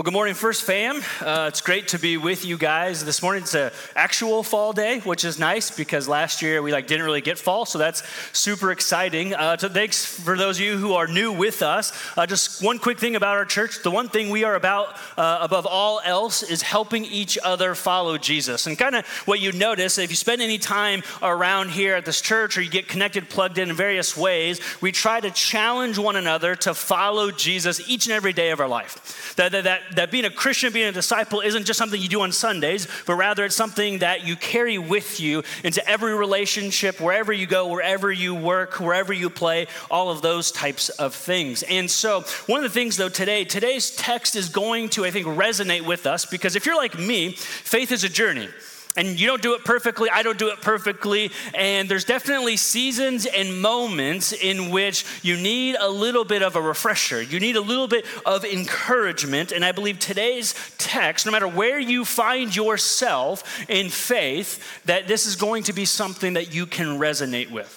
Well, good morning, First Fam. Uh, it's great to be with you guys this morning. It's an actual fall day, which is nice because last year we like didn't really get fall, so that's super exciting. Uh, so thanks for those of you who are new with us. Uh, just one quick thing about our church: the one thing we are about uh, above all else is helping each other follow Jesus. And kind of what you notice if you spend any time around here at this church or you get connected, plugged in in various ways, we try to challenge one another to follow Jesus each and every day of our life. That that, that being a Christian, being a disciple, isn't just something you do on Sundays, but rather it's something that you carry with you into every relationship, wherever you go, wherever you work, wherever you play, all of those types of things. And so, one of the things though today, today's text is going to, I think, resonate with us because if you're like me, faith is a journey and you don't do it perfectly, I don't do it perfectly. And there's definitely seasons and moments in which you need a little bit of a refresher. You need a little bit of encouragement. And I believe today's text, no matter where you find yourself in faith, that this is going to be something that you can resonate with.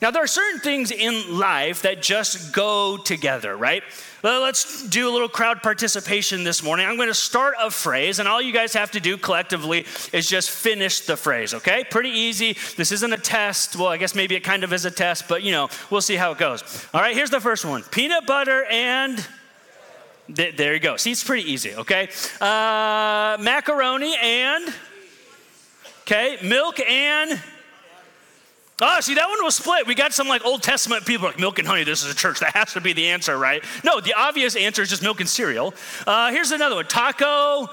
Now, there are certain things in life that just go together, right? Well, let's do a little crowd participation this morning. I'm going to start a phrase, and all you guys have to do collectively is just finish the phrase, okay? Pretty easy. This isn't a test. Well, I guess maybe it kind of is a test, but you know, we'll see how it goes. All right, here's the first one peanut butter and. There you go. See, it's pretty easy, okay? Uh, macaroni and. Okay, milk and. Oh, see, that one was split. We got some like Old Testament people like milk and honey. This is a church. That has to be the answer, right? No, the obvious answer is just milk and cereal. Uh, here's another one taco.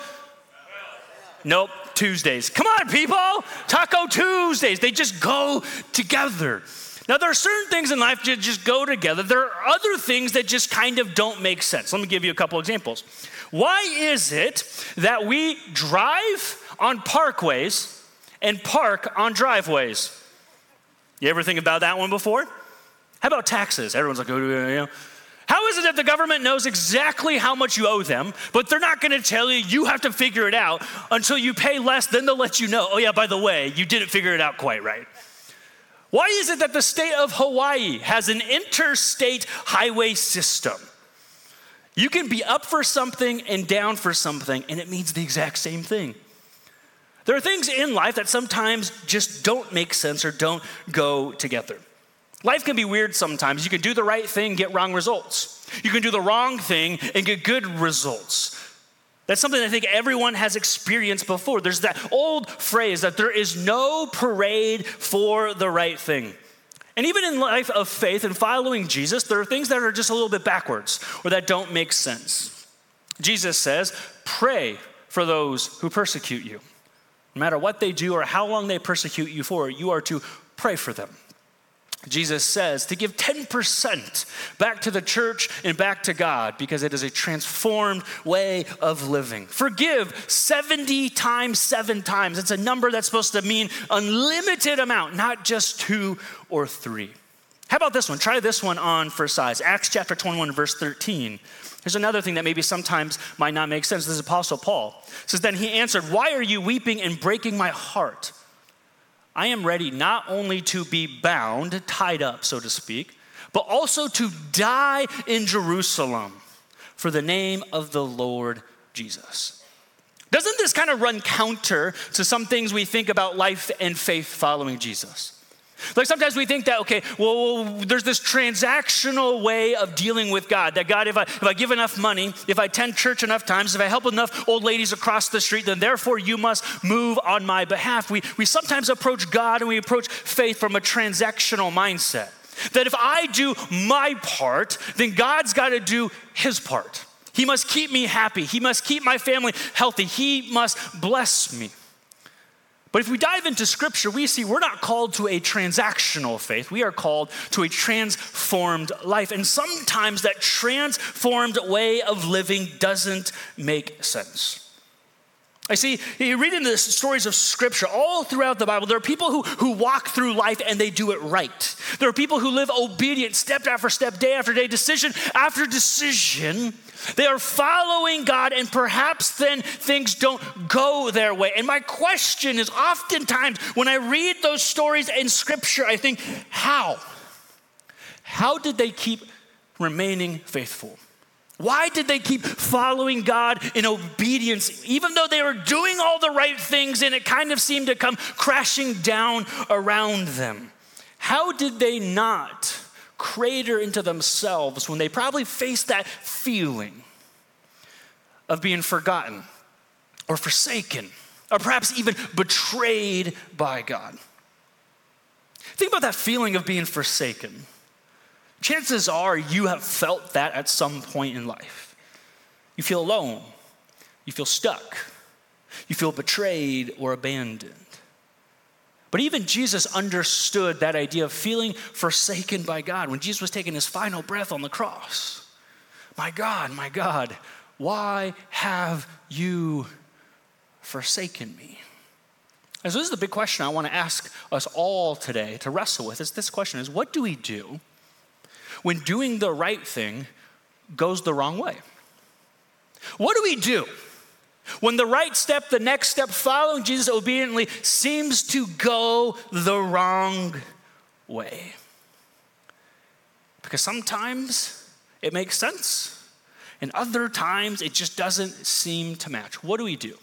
Nope, Tuesdays. Come on, people. Taco Tuesdays. They just go together. Now, there are certain things in life that just go together. There are other things that just kind of don't make sense. Let me give you a couple examples. Why is it that we drive on parkways and park on driveways? You ever think about that one before? How about taxes? Everyone's like, oh, know. How is it that the government knows exactly how much you owe them, but they're not going to tell you? You have to figure it out until you pay less, then they'll let you know, oh, yeah, by the way, you didn't figure it out quite right. Why is it that the state of Hawaii has an interstate highway system? You can be up for something and down for something, and it means the exact same thing. There are things in life that sometimes just don't make sense or don't go together. Life can be weird sometimes. You can do the right thing, get wrong results. You can do the wrong thing and get good results. That's something I think everyone has experienced before. There's that old phrase that there is no parade for the right thing. And even in life of faith and following Jesus, there are things that are just a little bit backwards or that don't make sense. Jesus says, Pray for those who persecute you. No matter what they do or how long they persecute you for, you are to pray for them. Jesus says to give 10% back to the church and back to God because it is a transformed way of living. Forgive 70 times, seven times. It's a number that's supposed to mean unlimited amount, not just two or three. How about this one? Try this one on for size. Acts chapter 21, verse 13. Here's another thing that maybe sometimes might not make sense. This is Apostle Paul. It says, Then he answered, Why are you weeping and breaking my heart? I am ready not only to be bound, tied up, so to speak, but also to die in Jerusalem for the name of the Lord Jesus. Doesn't this kind of run counter to some things we think about life and faith following Jesus? Like sometimes we think that, okay, well, there's this transactional way of dealing with God. That God, if I, if I give enough money, if I attend church enough times, if I help enough old ladies across the street, then therefore you must move on my behalf. We, we sometimes approach God and we approach faith from a transactional mindset. That if I do my part, then God's got to do his part. He must keep me happy. He must keep my family healthy. He must bless me. But if we dive into scripture, we see we're not called to a transactional faith. We are called to a transformed life. And sometimes that transformed way of living doesn't make sense. I see, you read in the stories of scripture all throughout the Bible, there are people who, who walk through life and they do it right. There are people who live obedient step after step, day after day, decision after decision they are following God, and perhaps then things don't go their way. And my question is oftentimes when I read those stories in Scripture, I think, how? How did they keep remaining faithful? Why did they keep following God in obedience, even though they were doing all the right things and it kind of seemed to come crashing down around them? How did they not crater into themselves when they probably faced that feeling of being forgotten or forsaken or perhaps even betrayed by God? Think about that feeling of being forsaken chances are you have felt that at some point in life. You feel alone, you feel stuck, you feel betrayed or abandoned. But even Jesus understood that idea of feeling forsaken by God when Jesus was taking his final breath on the cross. My God, my God, why have you forsaken me? And so this is the big question I want to ask us all today to wrestle with is this question is what do we do when doing the right thing goes the wrong way? What do we do when the right step, the next step, following Jesus obediently, seems to go the wrong way? Because sometimes it makes sense, and other times it just doesn't seem to match. What do we do?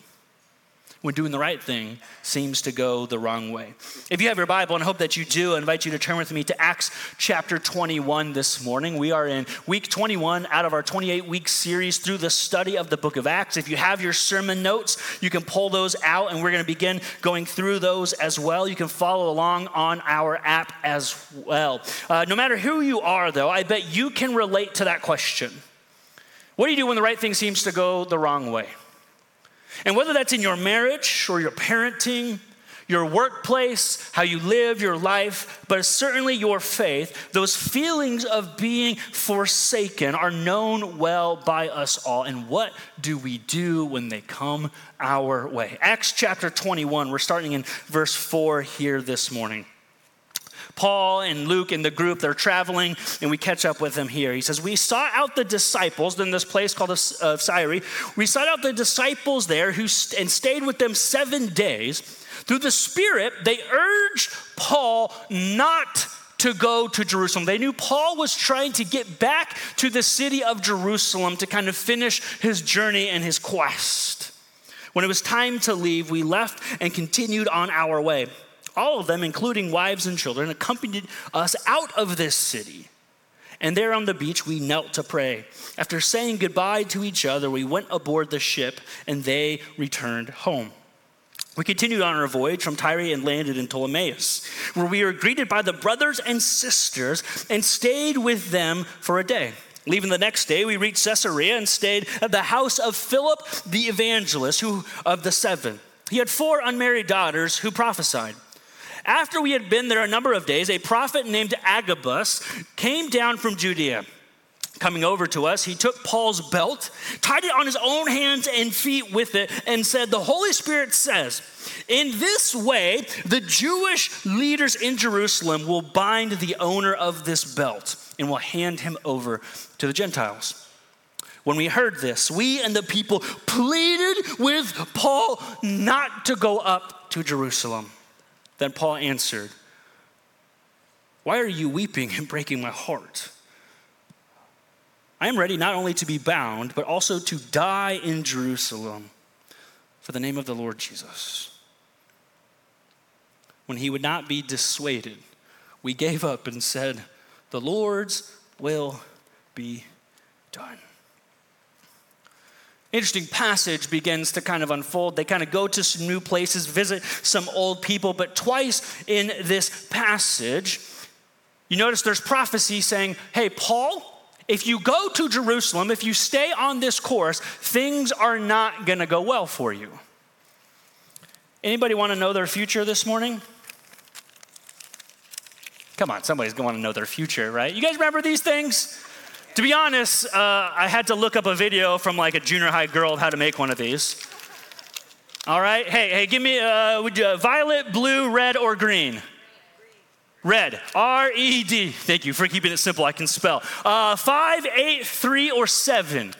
When doing the right thing seems to go the wrong way. If you have your Bible, and I hope that you do, I invite you to turn with me to Acts chapter 21 this morning. We are in week 21 out of our 28 week series through the study of the book of Acts. If you have your sermon notes, you can pull those out, and we're going to begin going through those as well. You can follow along on our app as well. Uh, no matter who you are, though, I bet you can relate to that question. What do you do when the right thing seems to go the wrong way? And whether that's in your marriage or your parenting, your workplace, how you live your life, but certainly your faith, those feelings of being forsaken are known well by us all. And what do we do when they come our way? Acts chapter 21, we're starting in verse 4 here this morning. Paul and Luke and the group, they're traveling, and we catch up with them here. He says, We sought out the disciples in this place called uh, Tyre. We sought out the disciples there who st- and stayed with them seven days. Through the Spirit, they urged Paul not to go to Jerusalem. They knew Paul was trying to get back to the city of Jerusalem to kind of finish his journey and his quest. When it was time to leave, we left and continued on our way. All of them, including wives and children, accompanied us out of this city. And there on the beach, we knelt to pray. After saying goodbye to each other, we went aboard the ship and they returned home. We continued on our voyage from Tyre and landed in Ptolemais, where we were greeted by the brothers and sisters and stayed with them for a day. Leaving the next day, we reached Caesarea and stayed at the house of Philip the evangelist, who of the seven. He had four unmarried daughters who prophesied. After we had been there a number of days, a prophet named Agabus came down from Judea. Coming over to us, he took Paul's belt, tied it on his own hands and feet with it, and said, The Holy Spirit says, In this way, the Jewish leaders in Jerusalem will bind the owner of this belt and will hand him over to the Gentiles. When we heard this, we and the people pleaded with Paul not to go up to Jerusalem. Then Paul answered, Why are you weeping and breaking my heart? I am ready not only to be bound, but also to die in Jerusalem for the name of the Lord Jesus. When he would not be dissuaded, we gave up and said, The Lord's will be done interesting passage begins to kind of unfold. They kind of go to some new places, visit some old people, but twice in this passage, you notice there's prophecy saying, Hey, Paul, if you go to Jerusalem, if you stay on this course, things are not going to go well for you. Anybody want to know their future this morning? Come on, somebody's going to know their future, right? You guys remember these things? To be honest, uh, I had to look up a video from like a junior high girl of how to make one of these. All right, hey, hey, give me uh, uh, violet, blue, red, or green. Red, R E D. Thank you for keeping it simple. I can spell. Uh, five, eight, three, or seven.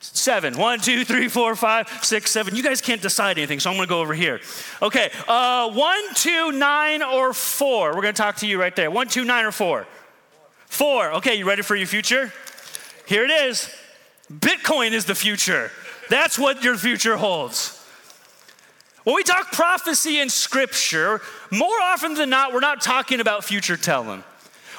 Seven. One, two, three, four, five, six, seven. You guys can't decide anything, so I'm gonna go over here. Okay. Uh, one, two, nine, or four. We're gonna talk to you right there. One, two, nine, or four. Four. Okay, you ready for your future? here it is Bitcoin is the future. That's what your future holds. When we talk prophecy in scripture, more often than not, we're not talking about future telling.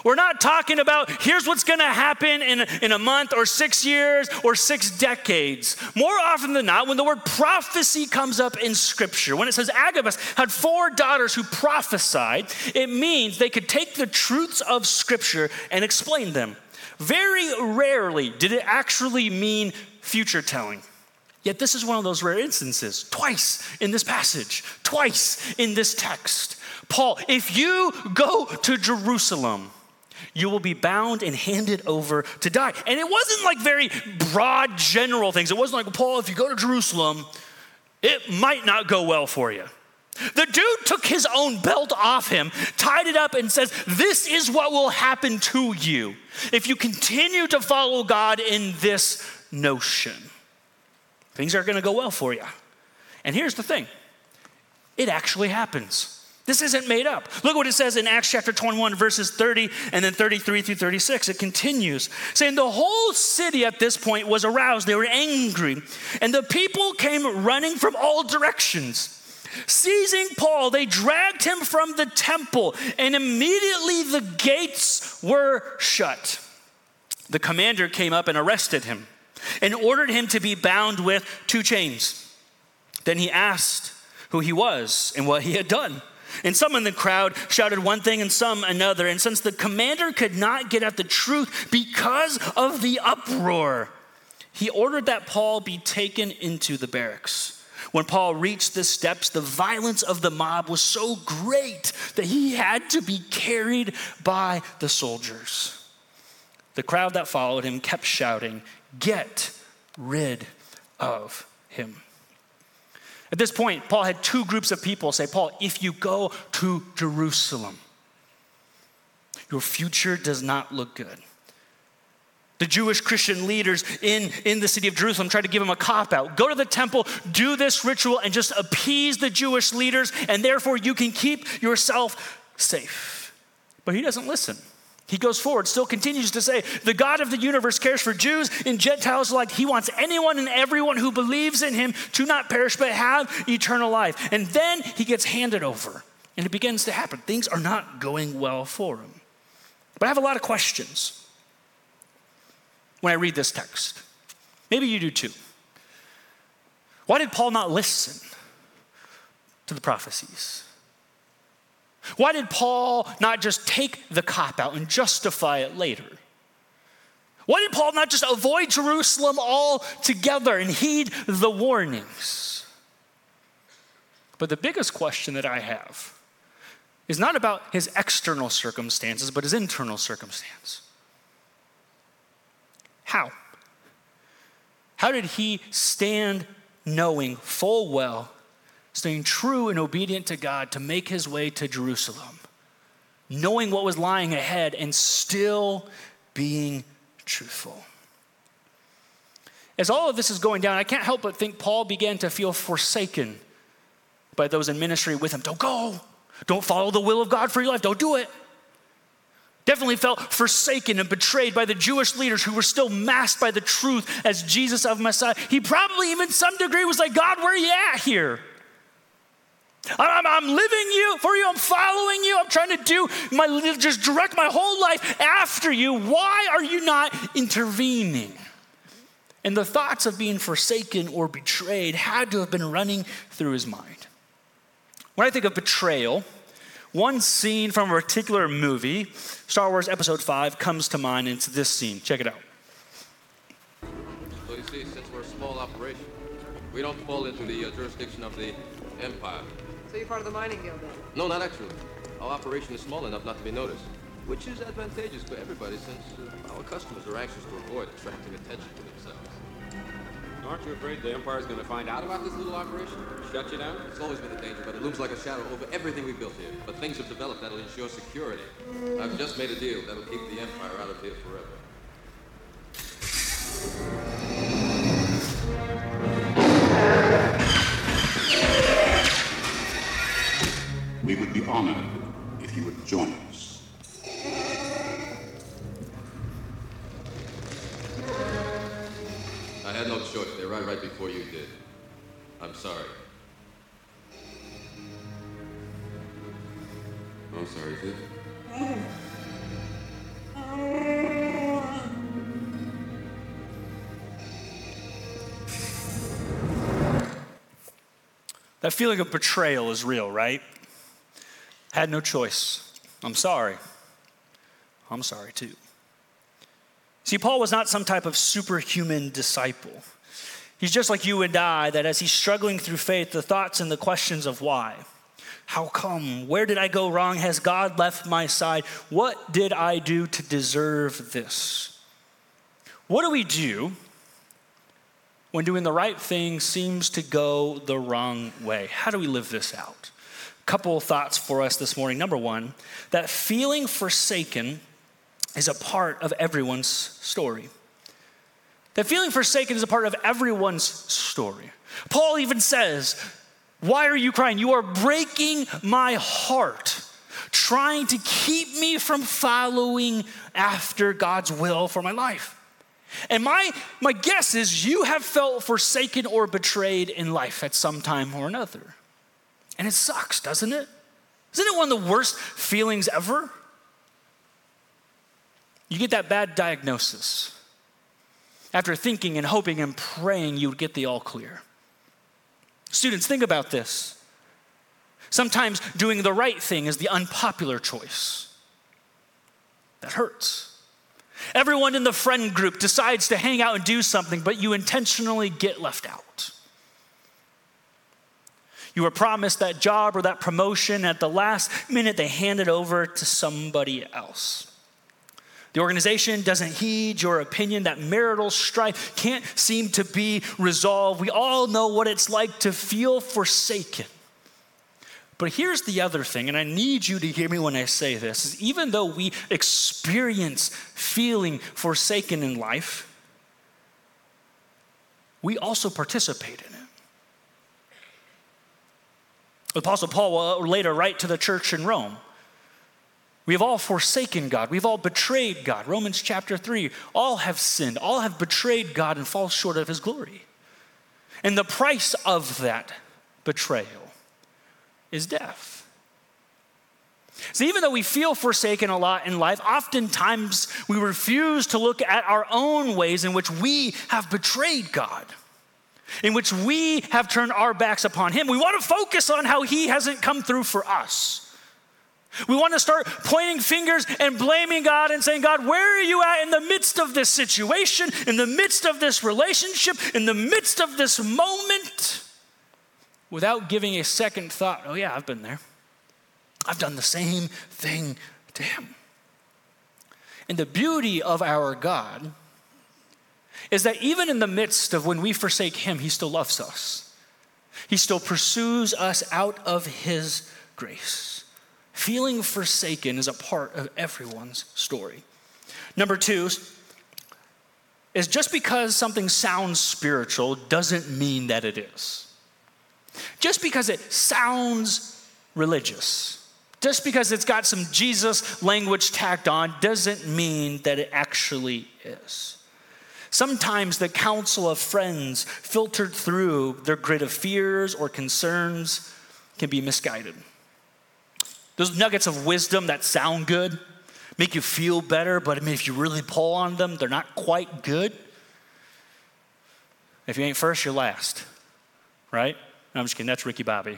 We're not talking about here's what's going to happen in, in a month or six years or six decades. More often than not, when the word prophecy comes up in scripture, when it says Agabus had four daughters who prophesied, it means they could take the truths of scripture and explain them. Very rarely did it actually mean future telling. Yet, this is one of those rare instances, twice in this passage, twice in this text. Paul, if you go to Jerusalem, you will be bound and handed over to die. And it wasn't like very broad, general things. It wasn't like, Paul, if you go to Jerusalem, it might not go well for you. The dude took his own belt off him, tied it up, and says, This is what will happen to you if you continue to follow God in this notion. Things are going to go well for you. And here's the thing it actually happens. This isn't made up. Look what it says in Acts chapter 21, verses 30 and then 33 through 36. It continues saying, The whole city at this point was aroused. They were angry, and the people came running from all directions. Seizing Paul, they dragged him from the temple, and immediately the gates were shut. The commander came up and arrested him and ordered him to be bound with two chains. Then he asked who he was and what he had done. And some in the crowd shouted one thing and some another. And since the commander could not get at the truth because of the uproar, he ordered that Paul be taken into the barracks. When Paul reached the steps, the violence of the mob was so great that he had to be carried by the soldiers. The crowd that followed him kept shouting, Get rid of him. At this point, Paul had two groups of people say, Paul, if you go to Jerusalem, your future does not look good. The Jewish Christian leaders in, in the city of Jerusalem tried to give him a cop out. Go to the temple, do this ritual, and just appease the Jewish leaders, and therefore you can keep yourself safe. But he doesn't listen. He goes forward, still continues to say, The God of the universe cares for Jews and Gentiles alike. He wants anyone and everyone who believes in him to not perish but have eternal life. And then he gets handed over, and it begins to happen. Things are not going well for him. But I have a lot of questions when I read this text. Maybe you do too. Why did Paul not listen to the prophecies? Why did Paul not just take the cop out and justify it later? Why did Paul not just avoid Jerusalem altogether and heed the warnings? But the biggest question that I have is not about his external circumstances, but his internal circumstance. How? How did he stand knowing full well staying true and obedient to God to make his way to Jerusalem, knowing what was lying ahead and still being truthful. As all of this is going down, I can't help but think Paul began to feel forsaken by those in ministry with him. Don't go. Don't follow the will of God for your life. Don't do it. Definitely felt forsaken and betrayed by the Jewish leaders who were still masked by the truth as Jesus of Messiah. He probably, even some degree, was like, God, where are you at here? I'm, I'm, living you for you. I'm following you. I'm trying to do my just direct my whole life after you. Why are you not intervening? And the thoughts of being forsaken or betrayed had to have been running through his mind. When I think of betrayal, one scene from a particular movie, Star Wars Episode 5, comes to mind, and it's this scene. Check it out. So you see, since we're a small operation, we don't fall into the uh, jurisdiction of the Empire. So you're part of the mining guild then? No, not actually. Our operation is small enough not to be noticed, which is advantageous for everybody since uh, our customers are anxious to avoid attracting attention to themselves. Aren't you afraid the Empire's going to find out about this little operation? Shut you down? It's always been a danger, but it looms like a shadow over everything we've built here. But things have developed that'll ensure security. I've just made a deal that'll keep the Empire out of here forever. Honored if you would join us. I had no choice there right, right before you did. I'm sorry. I'm sorry, kid. That feeling of betrayal is real, right? Had no choice. I'm sorry. I'm sorry too. See, Paul was not some type of superhuman disciple. He's just like you and I, that as he's struggling through faith, the thoughts and the questions of why, how come, where did I go wrong? Has God left my side? What did I do to deserve this? What do we do when doing the right thing seems to go the wrong way? How do we live this out? Couple thoughts for us this morning. Number one, that feeling forsaken is a part of everyone's story. That feeling forsaken is a part of everyone's story. Paul even says, Why are you crying? You are breaking my heart, trying to keep me from following after God's will for my life. And my, my guess is you have felt forsaken or betrayed in life at some time or another. And it sucks, doesn't it? Isn't it one of the worst feelings ever? You get that bad diagnosis. After thinking and hoping and praying, you would get the all clear. Students, think about this. Sometimes doing the right thing is the unpopular choice. That hurts. Everyone in the friend group decides to hang out and do something, but you intentionally get left out. You were promised that job or that promotion, at the last minute, they hand it over to somebody else. The organization doesn't heed your opinion. That marital strife can't seem to be resolved. We all know what it's like to feel forsaken. But here's the other thing, and I need you to hear me when I say this is even though we experience feeling forsaken in life, we also participate in it. The Apostle Paul will later write to the church in Rome we have all forsaken God. We've all betrayed God. Romans chapter 3. All have sinned. All have betrayed God and fall short of his glory. And the price of that betrayal is death. So, even though we feel forsaken a lot in life, oftentimes we refuse to look at our own ways in which we have betrayed God, in which we have turned our backs upon Him. We want to focus on how He hasn't come through for us. We want to start pointing fingers and blaming God and saying, God, where are you at in the midst of this situation, in the midst of this relationship, in the midst of this moment? Without giving a second thought, oh, yeah, I've been there. I've done the same thing to him. And the beauty of our God is that even in the midst of when we forsake him, he still loves us. He still pursues us out of his grace. Feeling forsaken is a part of everyone's story. Number two is just because something sounds spiritual doesn't mean that it is. Just because it sounds religious, just because it's got some Jesus language tacked on, doesn't mean that it actually is. Sometimes the counsel of friends filtered through their grid of fears or concerns can be misguided. Those nuggets of wisdom that sound good, make you feel better, but I mean, if you really pull on them, they're not quite good. If you ain't first, you're last, right? No, I'm just kidding. That's Ricky Bobby.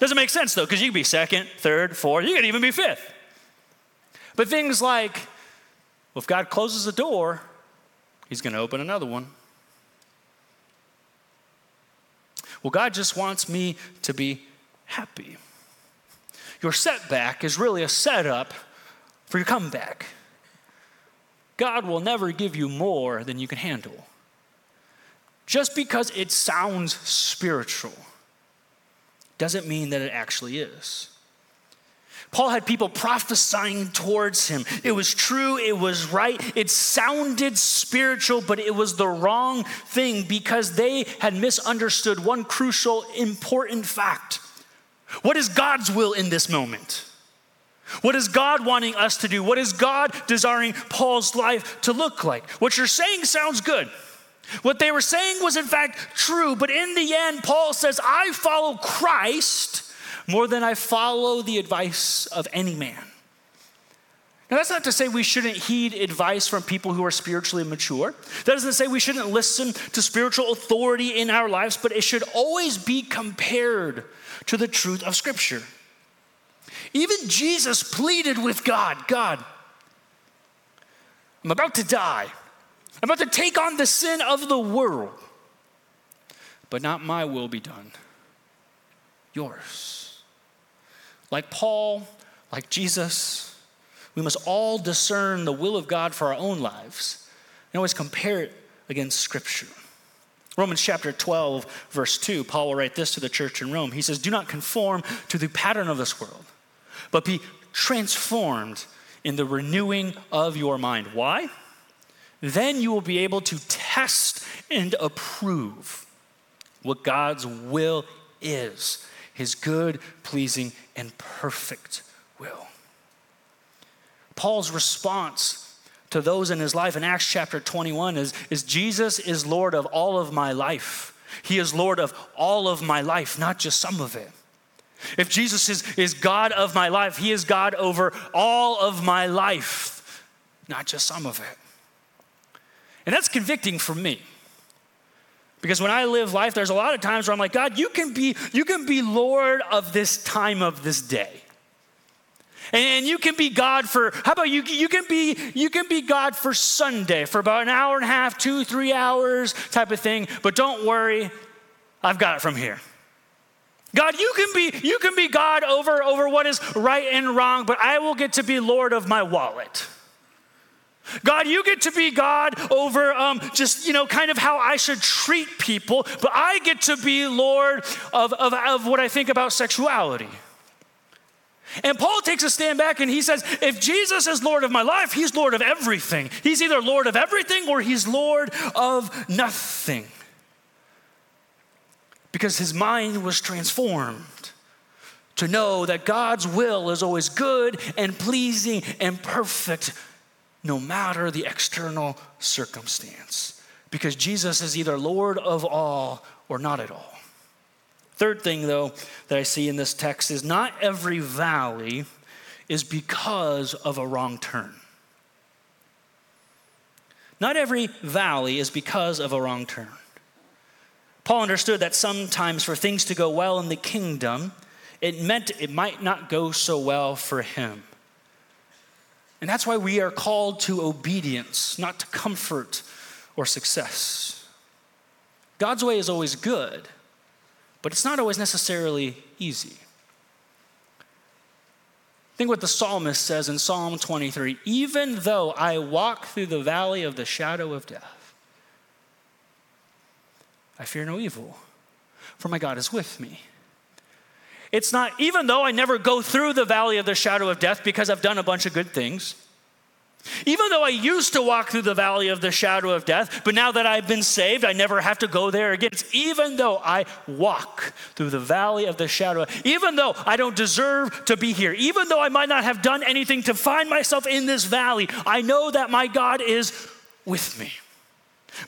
Doesn't make sense though, because you could be second, third, fourth, you could even be fifth. But things like, well, if God closes the door, He's going to open another one. Well, God just wants me to be happy. Your setback is really a setup for your comeback. God will never give you more than you can handle. Just because it sounds spiritual doesn't mean that it actually is. Paul had people prophesying towards him. It was true, it was right, it sounded spiritual, but it was the wrong thing because they had misunderstood one crucial, important fact. What is God's will in this moment? What is God wanting us to do? What is God desiring Paul's life to look like? What you're saying sounds good. What they were saying was, in fact, true, but in the end, Paul says, I follow Christ more than I follow the advice of any man. Now, that's not to say we shouldn't heed advice from people who are spiritually mature. That doesn't say we shouldn't listen to spiritual authority in our lives, but it should always be compared to the truth of Scripture. Even Jesus pleaded with God God, I'm about to die. I'm about to take on the sin of the world. But not my will be done, yours. Like Paul, like Jesus, we must all discern the will of God for our own lives and always compare it against Scripture. Romans chapter 12, verse 2, Paul will write this to the church in Rome. He says, Do not conform to the pattern of this world, but be transformed in the renewing of your mind. Why? Then you will be able to test and approve what God's will is his good, pleasing, and perfect will. Paul's response to those in his life in Acts chapter 21 is, is Jesus is Lord of all of my life. He is Lord of all of my life, not just some of it. If Jesus is, is God of my life, He is God over all of my life, not just some of it. And that's convicting for me. Because when I live life, there's a lot of times where I'm like, God, you can be, you can be Lord of this time of this day. And you can be God for, how about you, you can be, you can be God for Sunday for about an hour and a half, two, three hours type of thing. But don't worry, I've got it from here. God, you can be, you can be God over, over what is right and wrong, but I will get to be Lord of my wallet. God, you get to be God over um, just, you know, kind of how I should treat people, but I get to be Lord of, of, of what I think about sexuality. And Paul takes a stand back and he says, if Jesus is Lord of my life, he's Lord of everything. He's either Lord of everything or he's Lord of nothing. Because his mind was transformed to know that God's will is always good and pleasing and perfect, no matter the external circumstance. Because Jesus is either Lord of all or not at all. Third thing, though, that I see in this text is not every valley is because of a wrong turn. Not every valley is because of a wrong turn. Paul understood that sometimes for things to go well in the kingdom, it meant it might not go so well for him. And that's why we are called to obedience, not to comfort or success. God's way is always good but it's not always necessarily easy. Think what the psalmist says in Psalm 23 Even though I walk through the valley of the shadow of death, I fear no evil, for my God is with me. It's not, even though I never go through the valley of the shadow of death because I've done a bunch of good things, even though I used to walk through the valley of the shadow of death, but now that I've been saved, I never have to go there again. It's even though I walk through the valley of the shadow, even though I don't deserve to be here, even though I might not have done anything to find myself in this valley, I know that my God is with me.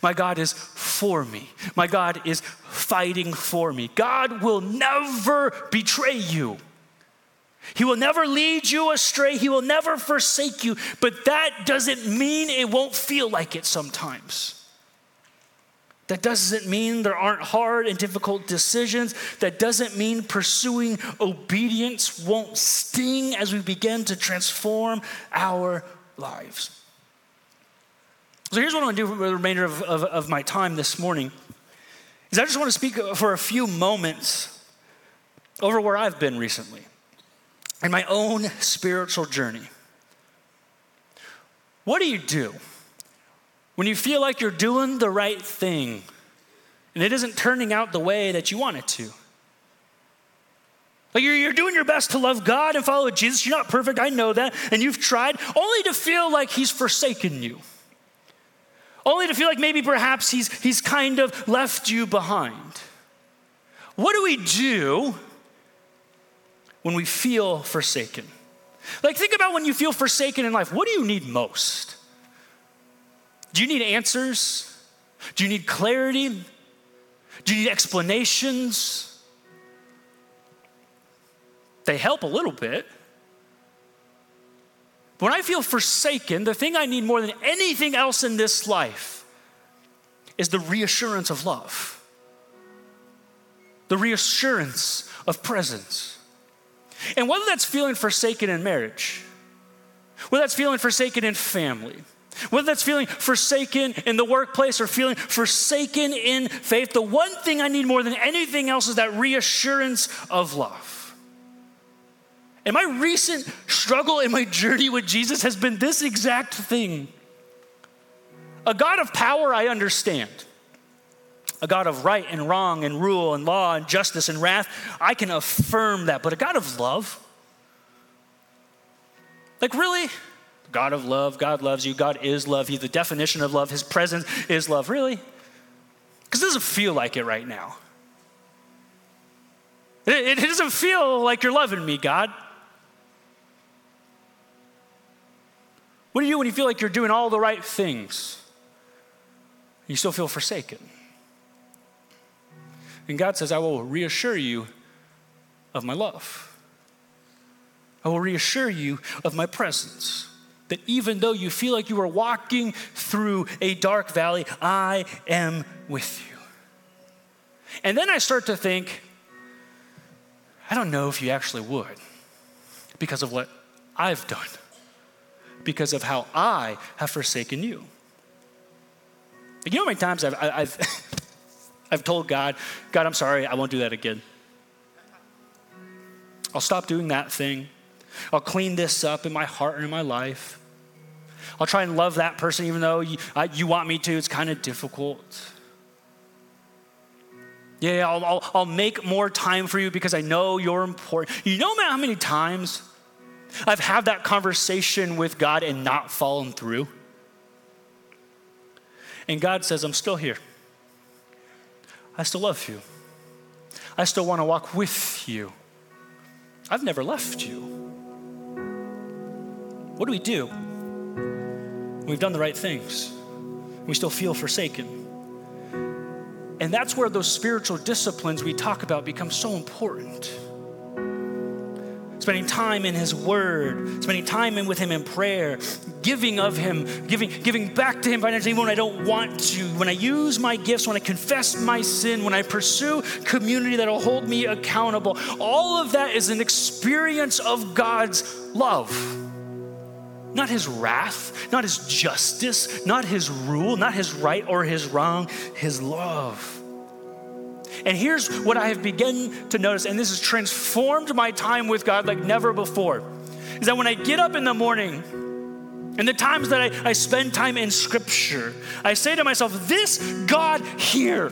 My God is for me. My God is fighting for me. God will never betray you. He will never lead you astray. He will never forsake you. But that doesn't mean it won't feel like it sometimes. That doesn't mean there aren't hard and difficult decisions. That doesn't mean pursuing obedience won't sting as we begin to transform our lives. So here's what I'm going to do for the remainder of, of, of my time this morning. Is I just want to speak for a few moments over where I've been recently in my own spiritual journey. What do you do when you feel like you're doing the right thing and it isn't turning out the way that you want it to? Like you're, you're doing your best to love God and follow Jesus. You're not perfect, I know that. And you've tried only to feel like He's forsaken you. Only to feel like maybe perhaps He's, he's kind of left you behind. What do we do when we feel forsaken. Like, think about when you feel forsaken in life. What do you need most? Do you need answers? Do you need clarity? Do you need explanations? They help a little bit. When I feel forsaken, the thing I need more than anything else in this life is the reassurance of love, the reassurance of presence. And whether that's feeling forsaken in marriage, whether that's feeling forsaken in family, whether that's feeling forsaken in the workplace or feeling forsaken in faith, the one thing I need more than anything else is that reassurance of love. And my recent struggle in my journey with Jesus has been this exact thing. A God of power, I understand. A God of right and wrong and rule and law and justice and wrath, I can affirm that. But a God of love? Like, really? God of love, God loves you, God is love. He's the definition of love, His presence is love. Really? Because it doesn't feel like it right now. It, it doesn't feel like you're loving me, God. What do you do when you feel like you're doing all the right things? You still feel forsaken. And God says, I will reassure you of my love. I will reassure you of my presence that even though you feel like you are walking through a dark valley, I am with you. And then I start to think, I don't know if you actually would because of what I've done, because of how I have forsaken you. You know how many times I've, I've, I've told God, God, I'm sorry, I won't do that again. I'll stop doing that thing. I'll clean this up in my heart and in my life. I'll try and love that person even though you, uh, you want me to. It's kind of difficult. Yeah, I'll, I'll, I'll make more time for you because I know you're important. You know how many times I've had that conversation with God and not fallen through? And God says, I'm still here. I still love you. I still want to walk with you. I've never left you. What do we do? We've done the right things. We still feel forsaken. And that's where those spiritual disciplines we talk about become so important. Spending time in His Word, spending time in with Him in prayer, giving of Him, giving, giving back to Him financially when I don't want to, when I use my gifts, when I confess my sin, when I pursue community that'll hold me accountable. All of that is an experience of God's love. Not his wrath, not his justice, not his rule, not his right or his wrong, his love. And here's what I have begun to notice, and this has transformed my time with God like never before, is that when I get up in the morning, and the times that I, I spend time in scripture, I say to myself, this God here,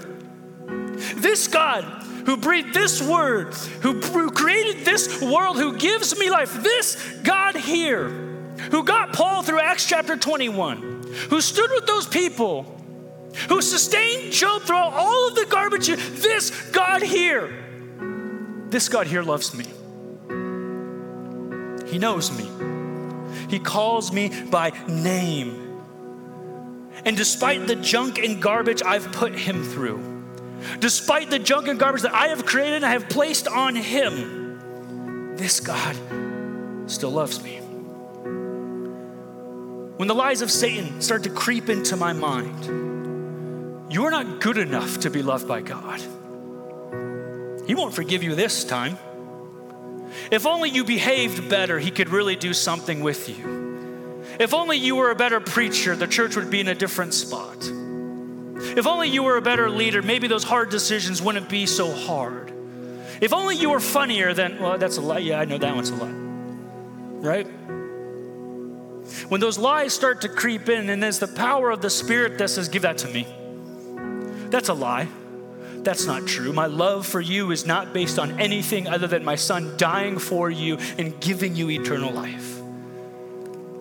this God who breathed this word, who, who created this world, who gives me life, this God here who got Paul through Acts chapter 21, who stood with those people, who sustained Job through all of the garbage. This God here, this God here loves me. He knows me. He calls me by name. And despite the junk and garbage I've put him through, despite the junk and garbage that I have created and I have placed on him, this God still loves me when the lies of Satan start to creep into my mind, you're not good enough to be loved by God. He won't forgive you this time. If only you behaved better, He could really do something with you. If only you were a better preacher, the church would be in a different spot. If only you were a better leader, maybe those hard decisions wouldn't be so hard. If only you were funnier, then, well, that's a lie. Yeah, I know that one's a lie. Right? When those lies start to creep in, and there's the power of the Spirit that says, Give that to me. That's a lie. That's not true. My love for you is not based on anything other than my son dying for you and giving you eternal life.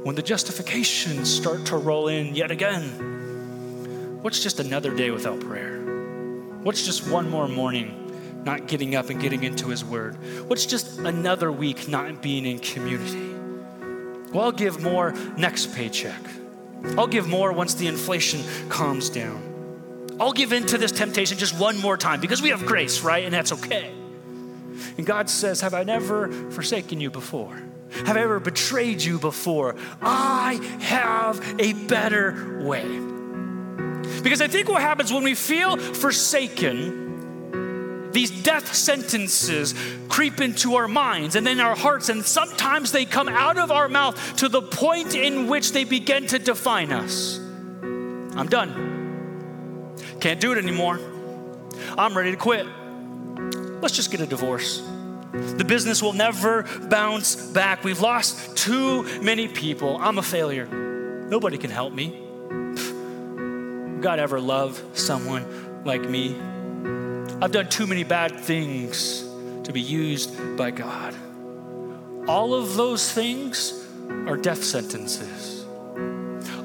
When the justifications start to roll in yet again, what's just another day without prayer? What's just one more morning not getting up and getting into his word? What's just another week not being in community? Well, I'll give more next paycheck. I'll give more once the inflation calms down. I'll give in to this temptation just one more time because we have grace, right? And that's okay. And God says, Have I never forsaken you before? Have I ever betrayed you before? I have a better way. Because I think what happens when we feel forsaken, these death sentences creep into our minds and then our hearts, and sometimes they come out of our mouth to the point in which they begin to define us. I'm done. Can't do it anymore. I'm ready to quit. Let's just get a divorce. The business will never bounce back. We've lost too many people. I'm a failure. Nobody can help me. God ever love someone like me? I've done too many bad things to be used by God. All of those things are death sentences.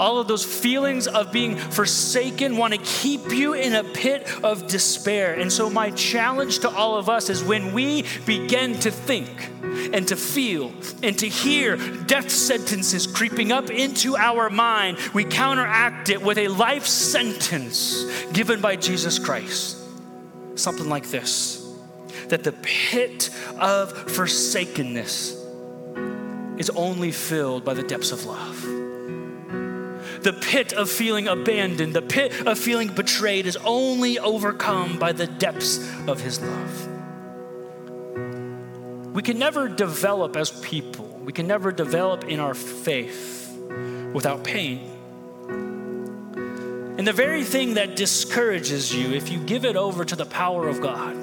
All of those feelings of being forsaken want to keep you in a pit of despair. And so, my challenge to all of us is when we begin to think and to feel and to hear death sentences creeping up into our mind, we counteract it with a life sentence given by Jesus Christ. Something like this that the pit of forsakenness is only filled by the depths of love the pit of feeling abandoned, the pit of feeling betrayed is only overcome by the depths of His love. We can never develop as people, we can never develop in our faith without pain. And the very thing that discourages you, if you give it over to the power of God,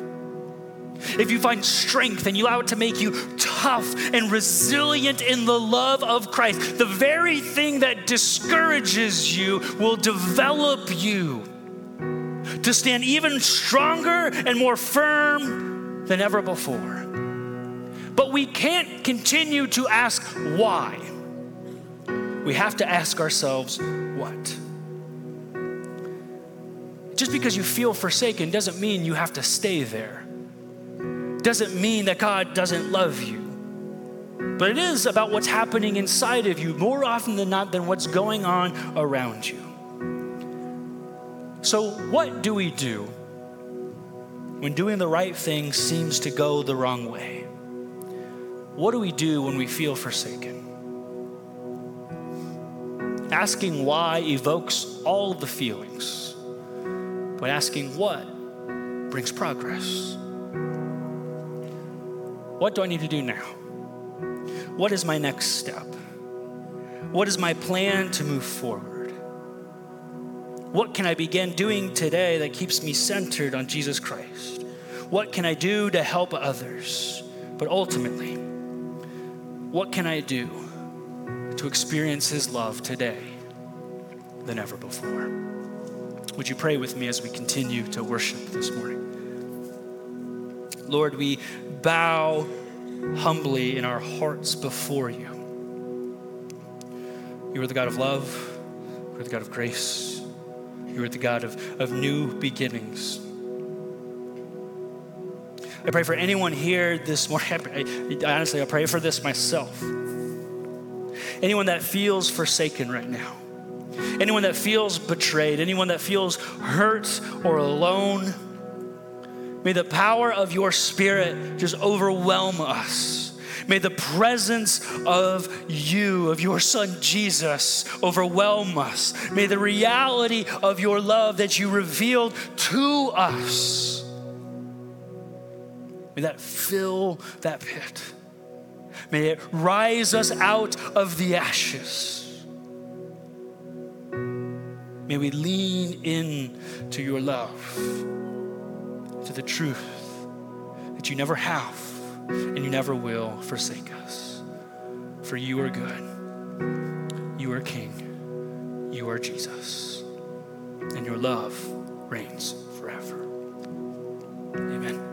if you find strength and you allow it to make you tough and resilient in the love of Christ, the very thing that discourages you will develop you to stand even stronger and more firm than ever before. But we can't continue to ask why. We have to ask ourselves what. Just because you feel forsaken doesn't mean you have to stay there doesn't mean that God doesn't love you. But it is about what's happening inside of you more often than not than what's going on around you. So, what do we do when doing the right thing seems to go the wrong way? What do we do when we feel forsaken? Asking why evokes all the feelings, but asking what brings progress. What do I need to do now? What is my next step? What is my plan to move forward? What can I begin doing today that keeps me centered on Jesus Christ? What can I do to help others? But ultimately, what can I do to experience His love today than ever before? Would you pray with me as we continue to worship this morning? Lord, we bow humbly in our hearts before you. You are the God of love, you are the God of grace, you are the God of, of new beginnings. I pray for anyone here this morning. I, honestly, I pray for this myself. Anyone that feels forsaken right now, anyone that feels betrayed, anyone that feels hurt or alone May the power of your spirit just overwhelm us. May the presence of you, of your son Jesus, overwhelm us. May the reality of your love that you revealed to us, may that fill that pit. May it rise us out of the ashes. May we lean in to your love to the truth that you never have and you never will forsake us. For you are good, you are King, you are Jesus, and your love reigns forever. Amen.